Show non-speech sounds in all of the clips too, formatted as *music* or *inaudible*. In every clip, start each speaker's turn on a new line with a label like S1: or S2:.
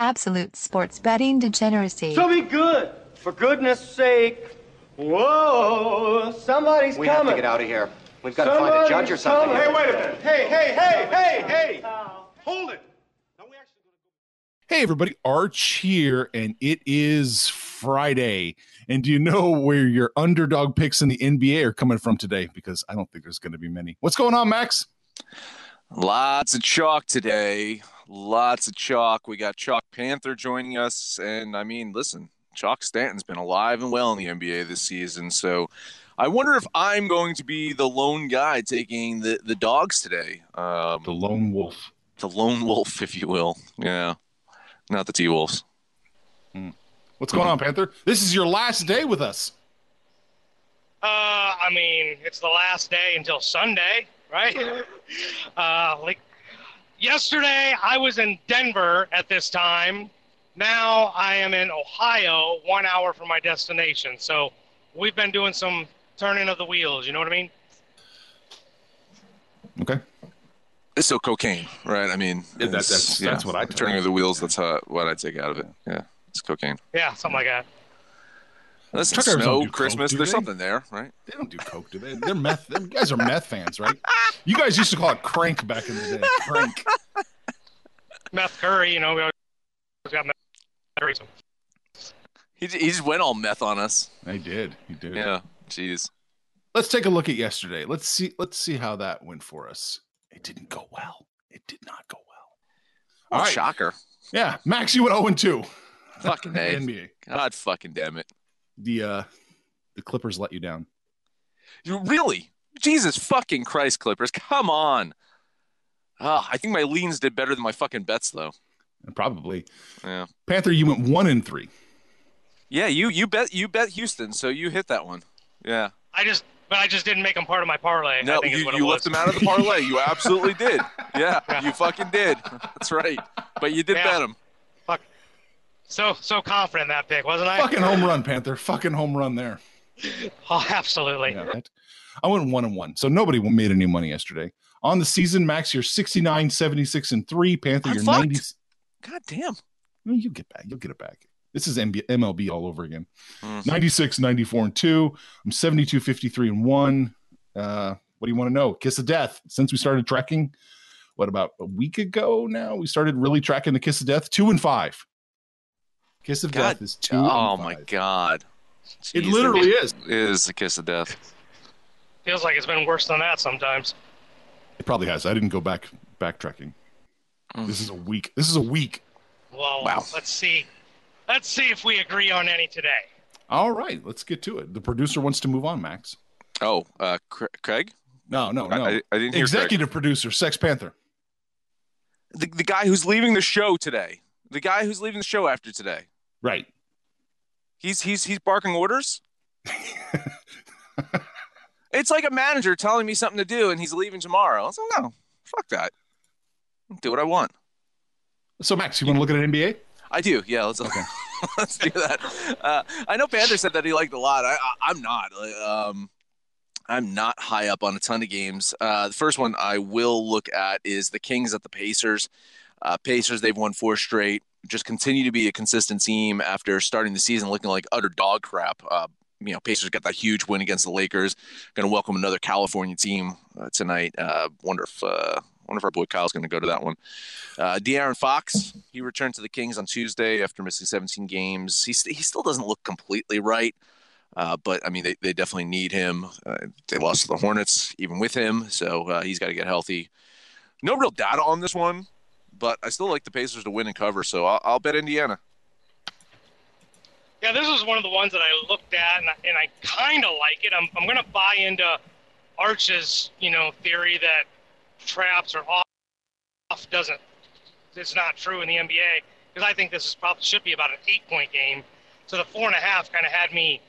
S1: Absolute sports betting degeneracy.
S2: So be good, for goodness sake. Whoa, somebody's
S3: We
S2: coming.
S3: have to get out of here. We've got to find a judge or something.
S2: coming. Hey, wait a minute. Hey, hey, hey, hey, hey. Hold it.
S4: Hey, everybody, Arch here, and it is Friday. And do you know where your underdog picks in the NBA are coming from today? Because I don't think there's going to be many. What's going on, Max?
S5: Lots of chalk today. Lots of chalk. We got Chalk Panther joining us. And I mean, listen, Chalk Stanton's been alive and well in the NBA this season. So I wonder if I'm going to be the lone guy taking the, the dogs today. Um,
S4: The lone wolf.
S5: the lone wolf, if you will. Yeah. Not the T Wolves.
S4: What's going on, Panther? This is your last day with us.
S6: Uh, I mean, it's the last day until Sunday, right? *laughs* uh, like yesterday, I was in Denver at this time. Now I am in Ohio, one hour from my destination. So we've been doing some turning of the wheels. You know what I mean?
S4: Okay.
S5: So cocaine, right? I mean,
S4: Yeah, that-
S5: it's-
S4: that's- that's what I took.
S5: turning of the wheels. That's how, what I take out of it. Yeah, it's cocaine.
S6: Yeah, something like that.
S5: Listen,
S4: Truckers don't
S5: snow,
S4: do coke,
S5: Christmas.
S4: do
S5: there's
S4: they?
S5: something there, right?
S4: They don't do coke, do they? They're meth. Them guys are meth fans, right? You guys used to call it crank back in the day. Crank.
S6: Meth curry, you know, we always got meth curry. So
S5: He, he just went all meth on us.
S4: They did. He did.
S5: Yeah, jeez.
S4: Let's take a look at yesterday. Let's see. Let's see how that went for us. It didn't go well. It did not go well.
S5: All
S4: All right.
S5: shocker.
S4: Yeah, Max, you went 0 2.
S5: Fucking A. *laughs*
S4: NBA.
S5: God fucking damn it.
S4: The uh the Clippers let you down.
S5: You really? Jesus fucking Christ, Clippers. Come on. Ah, I think my leans did better than my fucking bets though.
S4: Probably.
S5: Yeah.
S4: Panther, you went one in three.
S5: Yeah, you you bet you bet Houston, so you hit that one. Yeah.
S6: I just, but I just didn't make them part of my parlay. I
S5: No,
S6: think
S5: you, you left them out of the parlay. You absolutely did. *laughs* Yeah, you fucking did. That's right. But you did
S6: Yeah.
S5: bet them.
S6: Fuck. So so confident in that pick, wasn't I?
S4: Fucking home run, Panther. Fucking home run there. *laughs*
S6: Oh, absolutely.
S4: Yeah, right. I went one and one. So nobody made any money yesterday. On the season, Max, you're 69, 76, and three. Panther,
S5: I'm
S4: you're
S5: fucked.
S4: 90.
S5: God damn.
S4: Well, you'll get back. You'll get it back. This is MB, MLB all over again.
S5: Mm.
S4: 96, 94, and two. I'm 72, 53, and one. Uh, what do you want to know? Kiss of death. Since we started tracking, what about a week ago now? We started really tracking the kiss of death. Two and five. Kiss of
S5: God.
S4: death is two.
S5: Oh
S4: and
S5: my
S4: five.
S5: god.
S4: It
S5: Jeez,
S4: literally is.
S5: It is the kiss of death.
S6: Feels like it's been worse than that sometimes.
S4: It probably has. I didn't go back backtracking.
S5: Mm.
S4: This is a week. This is a week.
S6: Well,
S5: Wow.
S6: let's see. Let's see if we agree on any today.
S4: All right, let's get to it. The producer wants to move on, Max.
S5: Oh, uh, Craig?
S4: No, no, no.
S5: I, I didn't hear Craig.
S4: Executive producer, Sex Panther.
S5: The, the guy who's leaving the show today. The guy who's leaving the show after today.
S4: Right.
S5: He's he's he's barking orders. *laughs* it's like a manager telling me something to do and he's leaving tomorrow. I was like, no, fuck that. I'll do what I want.
S4: So, Max, you want to look at an NBA?
S5: I do. Yeah, let's okay. *laughs* let's do that. Uh, I know Panther said that he liked a lot. I, I I'm not. Um, I'm not high up on a ton of games. Uh, the first one I will look at is the Kings at the Pacers. Uh, Pacers they've won four straight. Just continue to be a consistent team after starting the season looking like utter dog crap. Uh, you know, Pacers got that huge win against the Lakers. Going to welcome another California team uh, tonight. Uh, wonder if uh, wonder if our boy Kyle's going to go to that one. Uh, De'Aaron Fox, he returned to the Kings on Tuesday after missing 17 games. He, st- he still doesn't look completely right, uh, but I mean, they, they definitely need him. Uh, they lost to the Hornets even with him, so uh, he's got to get healthy. No real data on this one, but I still like the Pacers to win and cover, so I'll, I'll bet Indiana.
S6: Yeah, this was one of the ones that I looked at, and I, and I kind of like it. I'm, I'm going to buy into Arch's, you know, theory that traps are off, off doesn't. It's not true in the NBA. because I think this is probably should be about an eight point game. So the four and a half kind of had me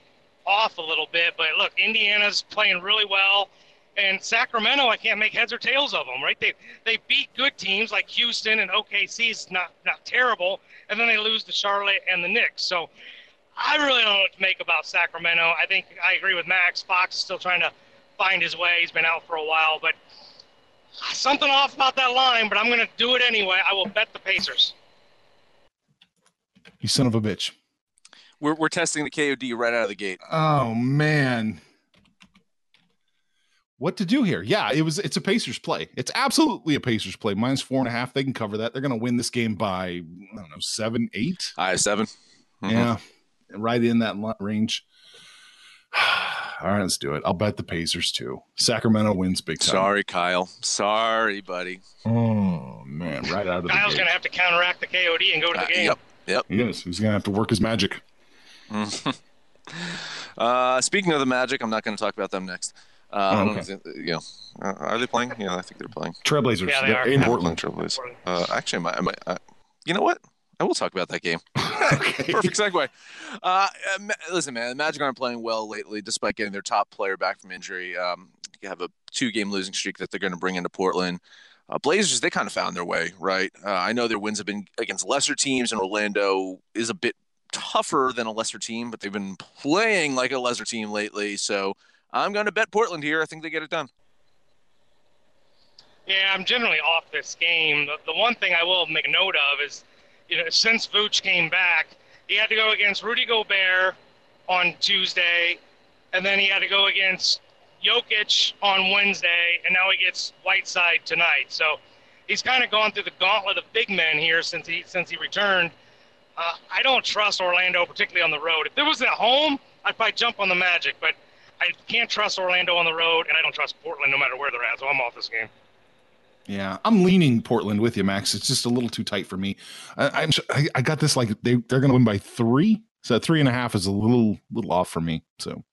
S6: off a little bit. But look, Indiana's playing really well, and Sacramento, I can't make heads or tails of them. Right? They they beat good teams like Houston and OKC's not not terrible, and then they lose to Charlotte and the Knicks. So I really don't know what to make about Sacramento. I think I agree with Max. Fox is still trying to find his way. He's been out for a while, but something off about that line. But I'm going to do it anyway. I will bet the Pacers.
S4: You son of a bitch.
S5: We're we're testing the KOD right out of the gate.
S4: Oh man. What to do here? Yeah, it was it's a Pacers play. It's absolutely a Pacers play. Minus four and a half. They can cover that. They're gonna win this game by I don't know, seven, eight.
S5: I have 7 Mhm.
S4: Yeah. Right in that range. *sighs* All right, let's do it. I'll bet the Pacers too. Sacramento wins big time.
S5: Sorry, Kyle. Sorry, buddy.
S4: Oh man, right out of the
S6: Kyle's
S4: gate.
S6: going to have to counteract the KOD and go to the
S5: Uh,
S6: game.
S5: yep. Yep.
S4: Yes, he's gonna have to work his magic. *laughs*
S5: uh, speaking of the Magic, I'm not going to talk about them next. Uh, I don't know
S4: okay.
S5: if they- you know, uh, are they playing? Yeah, I think they're playing.
S4: Trailblazers
S6: Yeah, they
S4: they're
S6: are.
S4: in Portland.
S5: Trailblazers. Uh, actually, I might, I might, uh, you know what? I will talk about that game. *laughs* *laughs*
S4: Okay.
S5: Perfect segue. Uh, uh, listen, man, the Magic aren't playing well lately, despite getting their top player back from injury. Um, you have a two-game losing streak that they're going to bring into Portland. Uh, Blazers, they kind of found their way, right? Uh, I know their wins have been against lesser teams, and Orlando is a bit tougher than a lesser team, but they've been playing like a lesser team lately. So I'm going to bet Portland here. I think they get it done.
S6: Yeah, I'm generally off this game. The, the one thing I will make note of is, you know, since Vooch came back, he had to go against Rudy Gobert on Tuesday, and then he had to go against Jokic on Wednesday, and now he gets Whiteside tonight. So he's kind of gone through the gauntlet of big men here since he since he returned. Uh, I don't trust Orlando, particularly on the road. If it was at home, I'd probably jump on the Magic, but I can't trust Orlando on the road, and I don't trust Portland no matter where they're at. So I'm off this game.
S4: Yeah, I'm leaning Portland with you, Max. It's just a little too tight for me. I, I'm I, I got this like they they're going to win by three, so three and a half is a little little off for me. So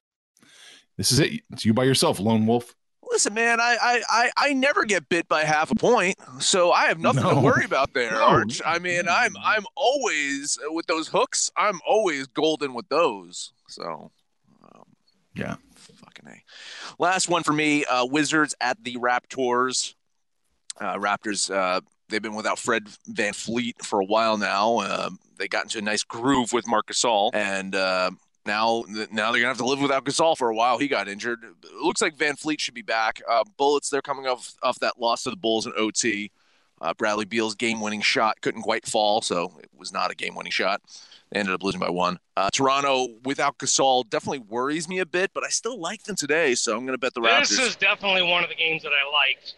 S4: this is it. It's you by yourself, lone wolf.
S5: Listen, man, I, I, I, I never get bit by half a point, so I have nothing to worry about there,
S4: No.
S5: Arch. I mean, I'm I'm always with those hooks. I'm always golden with those. So, um,
S4: Yeah.
S5: Last one for me: uh, Wizards at the Raptors. Uh, Raptors. Uh, they've been without Fred VanVleet for a while now. Um they got into a nice groove with Marc Gasol, and uh, now now they're gonna have to live without Gasol for a while. He got injured. It looks like VanVleet should be back. Uh, Bullets. They're coming off off that loss to the Bulls in OT. Uh, Bradley Beal's game-winning shot couldn't quite fall, so it was not a game-winning shot. They ended up losing by one. Uh, Toronto without Gasol definitely worries me a bit, but I still like them today, so I'm going to bet the Raptors.
S6: This is definitely one of the games that I liked,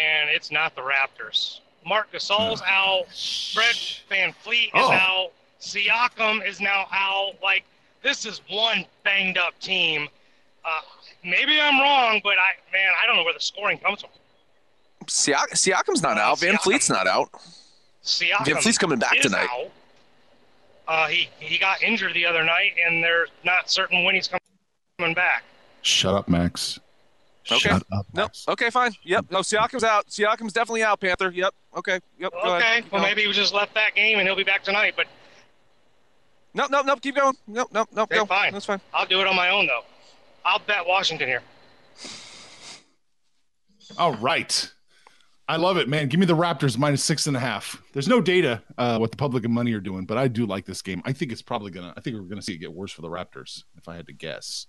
S6: and it's not the Raptors. Marc Gasol's out. Fred Van Fleet is
S4: Oh.
S6: out. Siakam is now out. Like this is one banged up team. Uh, maybe I'm wrong, but I man, I don't know where the scoring comes from.
S5: Siak- Siakam's not
S6: Uh,
S5: out. Van
S6: Siakam.
S5: Fleet's not out.
S6: Siakam
S5: VanVleet's coming back tonight.
S6: out. Uh, he he got injured the other night, and they're not certain when he's coming back.
S4: Shut up, Max.
S5: Okay.
S4: Shut up.
S5: No.
S4: Max.
S5: Okay, fine. Yep. No, Siakam's out. Siakam's definitely out, Panther. Yep. Okay. Yep. Go
S6: Okay,
S5: ahead.
S6: Well maybe he just left that game, and he'll be back tonight. But
S5: No, no, no. Keep going. No, no, no.
S6: Okay,
S5: Go.
S6: fine.
S5: That's fine.
S6: I'll do it on my own though. I'll bet Washington here.
S4: All right. I love it, man. Give me the Raptors minus six and a half. There's no data uh, what the public and money are doing, but I do like this game. I think it's probably gonna. I think we're gonna see it get worse for the Raptors if I had to guess.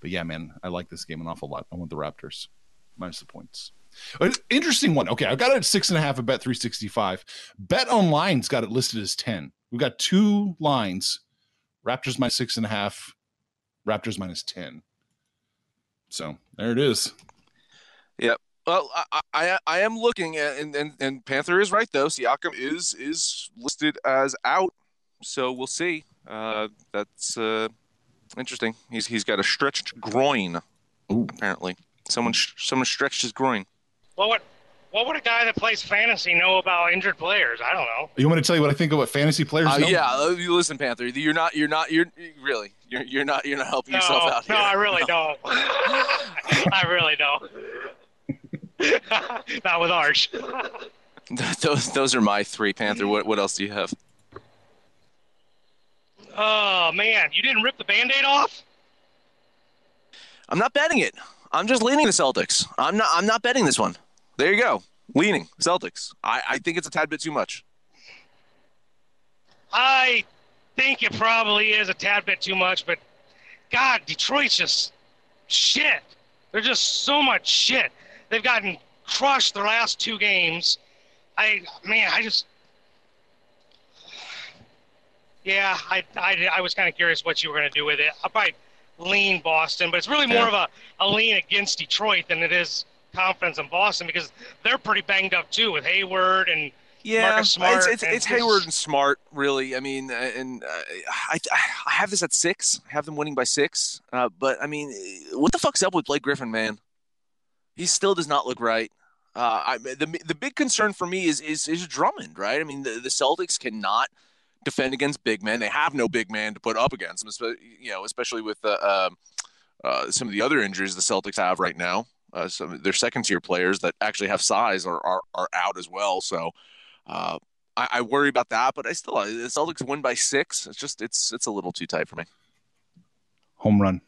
S4: But yeah, man, I like this game an awful lot. I want the Raptors minus the points. Uh, Interesting one. Okay, I've got it at six and a half at Bet 365. Bet Online's got it listed as 10. We've got two lines Raptors minus six and a half, Raptors minus 10. So there it is.
S5: Well, I, I, I am looking at, and, and, and Panther is right though. Siakam is is listed as out, so we'll see. Uh, that's uh, interesting. He's he's got a stretched groin.
S4: Ooh.
S5: Apparently, someone sh- someone stretched his groin.
S6: What would what would a guy that plays fantasy know about injured players? I don't know.
S4: You want me to tell you what I think of what fantasy players
S5: Uh,
S4: know?
S5: yeah, uh, listen, Panther. You're not you're not you're really you're you're not you're not helping
S6: No,
S5: yourself out
S6: no,
S5: here.
S6: I really don't. *laughs* I really don't. *laughs* not with Arch. *laughs*
S5: those those are my three Panther. What what else do you have?
S6: Oh man, you didn't rip the band-aid off?
S5: I'm not betting it. I'm just leaning the Celtics. I'm not. I'm not betting this one. There you go. Leaning Celtics. I, I think it's a tad bit too much.
S6: I think it probably is a tad bit too much, but God, Detroit's just shit. They're just so much shit. They've gotten crushed their last two games. I man, I just yeah, I I, I was kind of curious what you were going to do with it. I'll probably lean Boston, but it's really more
S5: Yeah.
S6: of a, a lean against Detroit than it is confidence in Boston because they're pretty banged up too with Hayward and
S5: Yeah,
S6: Marcus Smart.
S5: it's it's,
S6: and
S5: it's Hayward and Smart, really. I mean, uh, and uh, I I have this at six. I have them winning by six. Uh, but I mean, what the fuck's up with Blake Griffin, man? He still does not look right. Uh, I, the the big concern for me is is is Drummond, right? I mean, the, the Celtics cannot defend against big men. They have no big man to put up against them, you know, especially with uh, uh, uh, some of the other injuries the Celtics have right now. Uh, some their second tier players that actually have size are, are, are out as well. So uh, I, I worry about that, but I still the Celtics win by six. It's just it's it's a little too tight for me.
S4: Home run.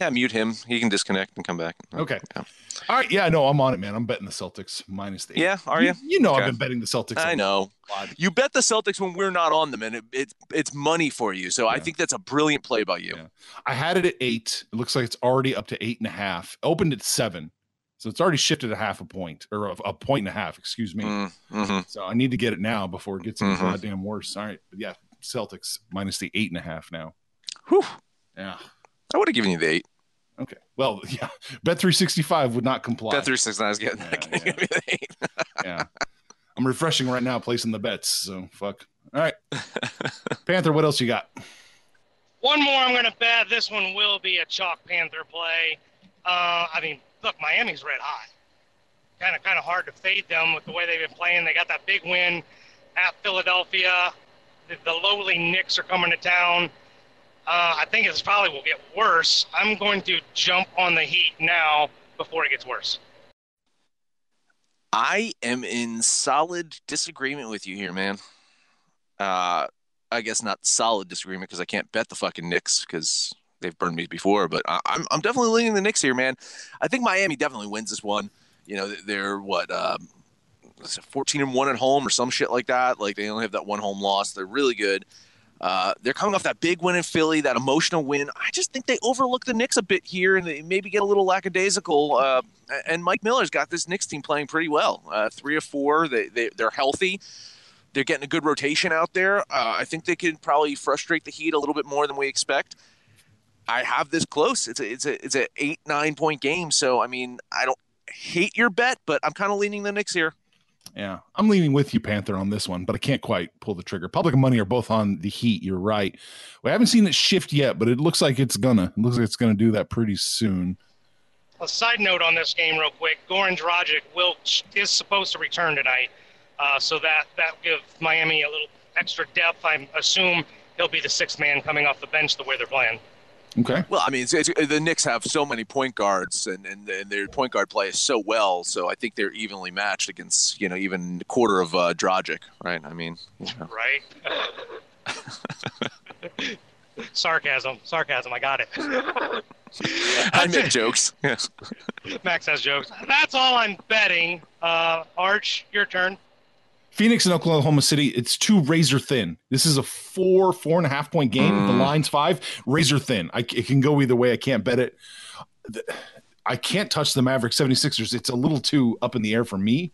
S5: Yeah, mute him. He can disconnect and come back.
S4: Okay.
S5: Yeah,
S4: All right. Yeah, no, I'm on it, man. I'm betting the Celtics minus the. eight.
S5: Yeah, are you?
S4: You know, I've been betting the Celtics.
S5: I know. You bet the Celtics when we're not on them, and it, it's it's money for you. So I think that's a brilliant play by you.
S4: Yeah. I had it at eight. It looks like it's already up to eight and a half. Opened at seven, so it's already shifted a half a point or a, a point and a half. Excuse me.
S5: Mm, hmm
S4: So I need to get it now before it gets any
S5: Mhm.
S4: goddamn worse. All right, but yeah, Celtics minus the eight and a half now.
S5: Whew.
S4: Yeah.
S5: I would have given you the eight.
S4: Okay. Well, *laughs* yeah. Bet three sixty five would not comply.
S5: Bet three six nine is getting
S4: Yeah, *laughs*
S5: that.
S4: yeah.
S5: Give me the eight. *laughs*
S4: yeah. I'm refreshing right now, placing the bets. So fuck. All right. Panther, what else you got?
S6: One more I'm going to bet. This one will be a chalk Panther play. Uh, I mean, look, Miami's red hot. Kind of, kind of hard to fade them with the way they've been playing. They got that big win at Philadelphia. The, the lowly Knicks are coming to town. Uh, I think it's probably will get worse. I'm going to jump on the Heat now before it gets worse.
S5: I am in solid disagreement with you here, man. Uh, I guess not solid disagreement because I can't bet the fucking Knicks because they've burned me before. But I, I'm I'm definitely leaning the Knicks here, man. I think Miami definitely wins this one. You know, they're what um, 14 and one at home or some shit like that. Like they only have that one home loss. They're really good. Uh, they're coming off that big win in Philly, that emotional win. I just think they overlook the Knicks a bit here, and they maybe get a little lackadaisical. Uh, and Mike Miller's got this Knicks team playing pretty well. Uh, three or four, they, they they're healthy. They're getting a good rotation out there. Uh, I think they can probably frustrate the Heat a little bit more than we expect. I have this close. It's a it's a it's a eight nine point game. So I mean, I don't hate your bet, but I'm kind of leaning the Knicks here.
S4: Yeah, I'm leaning with you, Panther, on this one, but I can't quite pull the trigger. Public and money are both on the Heat. You're right. We haven't seen it shift yet, but it looks like it's gonna. It looks like it's gonna do that pretty soon.
S6: A side note on this game, real quick: Goran Dragic will is supposed to return tonight, uh, so that that give Miami a little extra depth. I assume he'll be the sixth man coming off the bench the way they're playing.
S4: Okay.
S5: Well, I mean, it's, it's, the Knicks have so many point guards, and, and, and their point guard play is so well. So I think they're evenly matched against you know even a quarter of uh, Dragic, right? I mean, you know.
S6: Right? *laughs* sarcasm, sarcasm. I got it. *laughs*
S5: I make jokes. Yes. *laughs*
S6: Max has jokes. That's all I'm betting. Uh, Arch, your turn.
S4: Phoenix and Oklahoma City, it's too razor thin. This is a four, four and a half point game. The
S5: Mm.
S4: line's five, razor thin. I, it can go either way. I can't bet it. I can't touch the Maverick 76ers. It's a little too up in the air for me.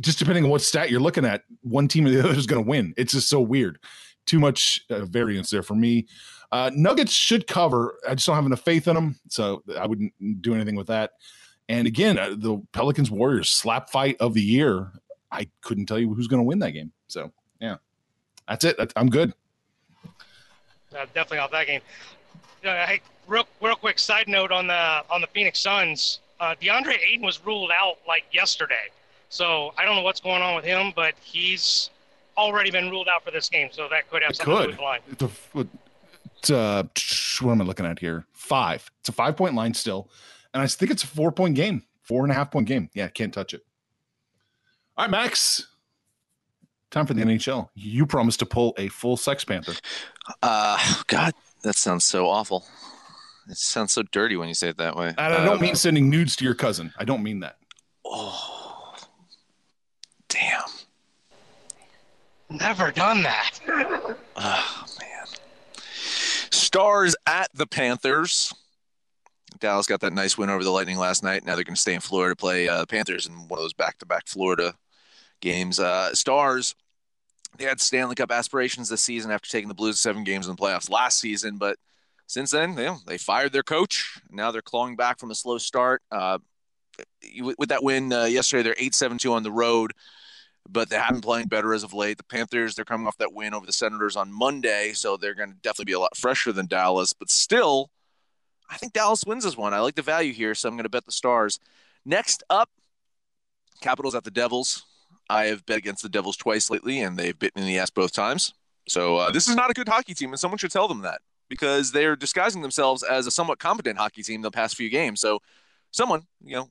S4: Just depending on what stat you're looking at, one team or the *laughs* other is going to win. It's just so weird. Too much uh, variance there for me. Uh, Nuggets should cover. I just don't have enough faith in them, so I wouldn't do anything with that. And again, uh, the Pelicans Warriors slap fight of the year. I couldn't tell you who's going to win that game. So yeah, that's it. I'm good.
S6: Uh, definitely off that game. Uh, hey, real real quick side note on the on the Phoenix Suns. Uh, DeAndre Ayton was ruled out like yesterday, so I don't know what's going on with him, but he's already been ruled out for this game, so that could have
S4: It
S6: something to do with the line.
S4: It's a, it's a, what am I looking at here? Five. It's a five point line still, and I think it's a four point game, four and a half point game. Yeah, can't touch it. All right, Max. Time for the NHL. You promised to pull a full Sex Panther.
S5: Uh, God, that sounds so awful. It sounds so dirty when you say it that way.
S4: And I don't
S5: Um,
S4: mean sending nudes to your cousin. I don't mean that.
S5: Oh, damn.
S6: Never done that. *laughs*
S5: Oh, man. Stars at the Panthers. Dallas got that nice win over the Lightning last night. Now they're going to stay in Florida to play uh, Panthers in one of those back-to-back Florida games. Uh, Stars, they had Stanley Cup aspirations this season after taking the Blues seven games in the playoffs last season, but since then, they, they fired their coach. Now they're clawing back from a slow start. Uh, with that win uh, yesterday, they're 8-7-2 on the road but they have been playing better as of late. The Panthers, they're coming off that win over the Senators on Monday, so they're going to definitely be a lot fresher than Dallas. But still, I think Dallas wins this one. I like the value here, so I'm going to bet the Stars. Next up, Capitals at the Devils. I have bet against the Devils twice lately, and they've bitten me in the ass both times. So uh, this is not a good hockey team, and someone should tell them that because they're disguising themselves as a somewhat competent hockey team the past few games. So someone, you know,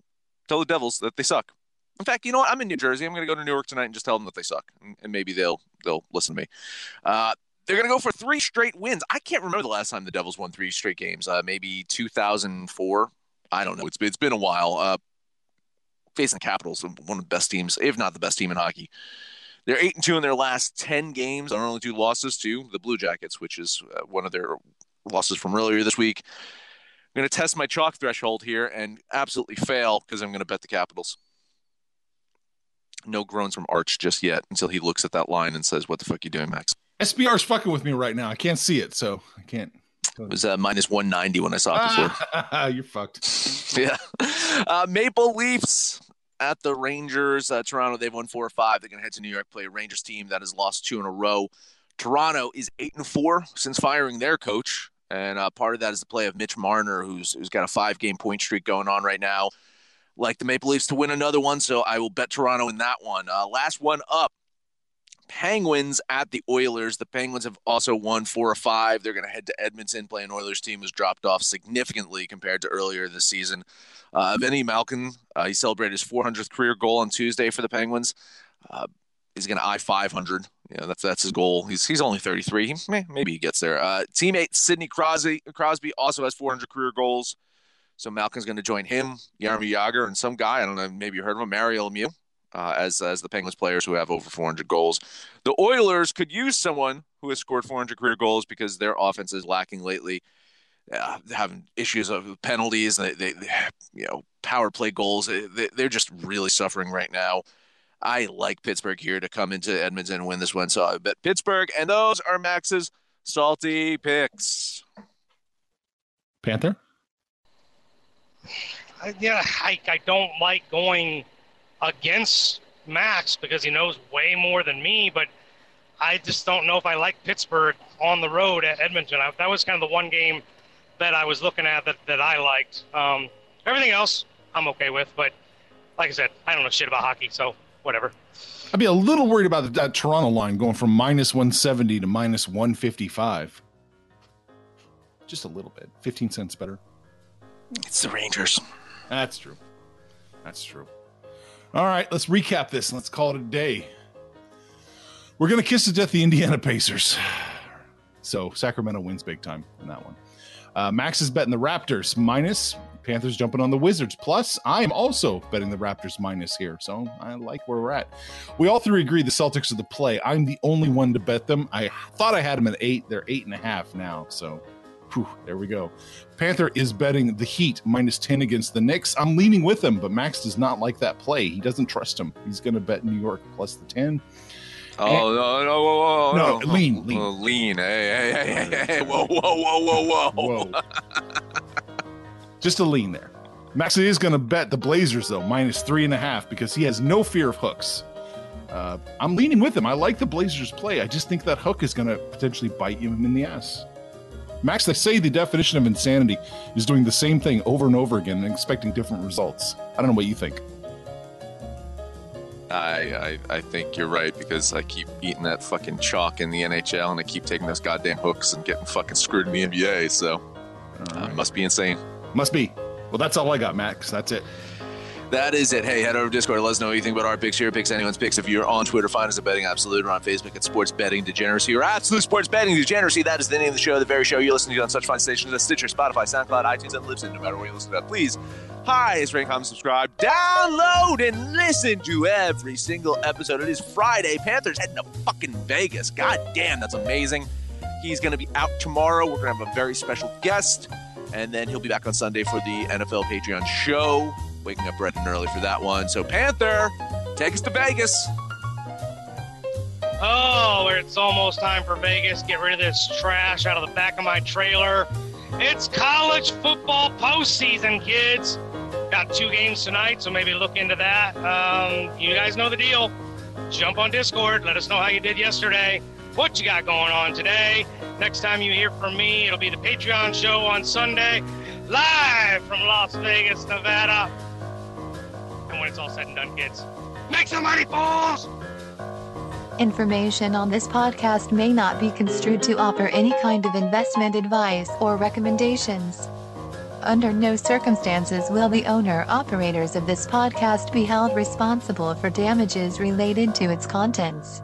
S5: tell the Devils that they suck. In fact, you know what? I'm in New Jersey. I'm going to go to Newark tonight and just tell them that they suck, and, and maybe they'll they'll listen to me. Uh, they're going to go for three straight wins. I can't remember the last time the Devils won three straight games. Uh, maybe 2004. I don't know. It's it's been a while. Uh, facing Capitals, one of the best teams, if not the best team in hockey. They're eight and two in their last ten games. Our only two losses to the Blue Jackets, which is uh, one of their losses from earlier this week. I'm going to test my chalk threshold here and absolutely fail because I'm going to bet the Capitals no groans from Arch just yet until he looks at that line and says, "What the fuck you doing, Max?"
S4: SBR's fucking with me right now. I can't see it, so I can't.
S5: It was uh, minus one ninety when I saw it before. *laughs*
S4: You're fucked. *laughs*
S5: yeah. Uh, Maple Leafs at the Rangers. Uh, Toronto, they've won four or five. They're going to head to New York, play a Rangers team that has lost two in a row. Toronto is eight and four since firing their coach, and uh, part of that is the play of Mitch Marner, who's who's got a five game point streak going on right now. Like the Maple Leafs to win another one, so I will bet Toronto in that one. Uh, last one up. Penguins at the Oilers. The Penguins have also won four or five. They're going to head to Edmonton, play an Oilers team who's dropped off significantly compared to earlier this season. Uh, Vinny Malkin, uh, he celebrated his 400th career goal on Tuesday for the Penguins. Uh, he's going to eye 500. Yeah, that's that's his goal. He's he's only 33. He, maybe he gets there. Uh, teammate Sidney Crosby Crosby also has 400 career goals. So Malkin's going to join him, Jaromir Jagr, and some guy I don't know. Maybe you heard of him, Mario Lemieux uh, as as the Penguins players who have over 400 goals. The Oilers could use someone who has scored 400 career goals because their offense is lacking lately. Uh, having issues of penalties, they, they, they, you know, power play goals. They, they're just really suffering right now. I like Pittsburgh here to come into Edmonton and win this one, so I bet Pittsburgh, and those are Max's salty picks.
S4: Panther.
S6: I, yeah, I, I don't like going against Max because he knows way more than me, but I just don't know if I like Pittsburgh on the road at Edmonton. I, that was kind of the one game that I was looking at that, that I liked. Um, everything else I'm okay with, but like I said, I don't know shit about hockey, so whatever.
S4: I'd be a little worried about that Toronto line going from minus 170 to minus 155. Just a little bit. 15 cents better.
S5: It's the Rangers.
S4: That's true. That's true. All right, let's recap this let's call it a day. We're going to kiss to death the Indiana Pacers. So Sacramento wins big time in that one. Uh, Max is betting the Raptors minus. Panthers jumping on the Wizards. Plus, I am also betting the Raptors minus here. So I like where we're at. We all three agree the Celtics are the play. I'm the only one to bet them. I thought I had them at eight. They're eight and a half now. So whew, there we go. Panther is betting the Heat minus 10 against the Knicks. I'm leaning with him, but Max does not like that play. He doesn't trust him. He's going to bet New York plus the 10.
S5: Oh no no whoa, whoa, whoa,
S4: No,
S5: no
S4: lean, lean.
S5: Oh, lean hey hey hey hey, hey whoa whoa whoa whoa whoa
S4: Whoa. Just a lean there. Max is going to bet the Blazers, though, minus three and a half because he has no fear of hooks. Uh, I'm leaning with him. I like the Blazers play. I just think that hook is going to potentially bite him in the ass. Max, they say the definition of insanity is doing the same thing over and over again and expecting different results. I don't know what you think.
S5: I, I I think you're right because I keep eating that fucking chalk in the NHL and I keep taking those goddamn hooks and getting fucking screwed in the NBA. So uh, must be insane.
S4: Must be. Well, that's all I got, Max. That's it.
S5: That is it. Hey, head over to Discord. Let us know what you think about our picks, your picks, anyone's picks. If you're on Twitter, find us at Betting Absolute or on Facebook at Sports Betting Degeneracy or Absolute Sports Betting Degeneracy. That is the name of the show, the very show you're listening to on such fine stations as Stitcher, Spotify, SoundCloud, iTunes, and Libsyn. No matter where you listen to that, please Hi, rate, comment, subscribe, download, and listen to every single episode. It is Friday. Panthers heading to fucking Vegas. God damn, that's amazing. He's going to be out tomorrow. We're going to have a very special guest, and then he'll be back on Sunday for the NFL Patreon show. Waking up bright and early for that one. So, Panther, take us to Vegas.
S6: Oh, it's almost time for Vegas. Get rid of this trash out of the back of my trailer. It's college football postseason, kids. Got two games tonight, so maybe look into that. Um, you guys know the deal. Jump on Discord. Let us know how you did yesterday. What you got going on today. Next time you hear from me, it'll be the Patreon show on Sunday, live from Las Vegas, Nevada. When it's all said and done, kids, make some money, fools!
S1: Information on this podcast may not be construed to offer any kind of investment advice or recommendations. Under no circumstances will the owner operators of this podcast be held responsible for damages related to its contents.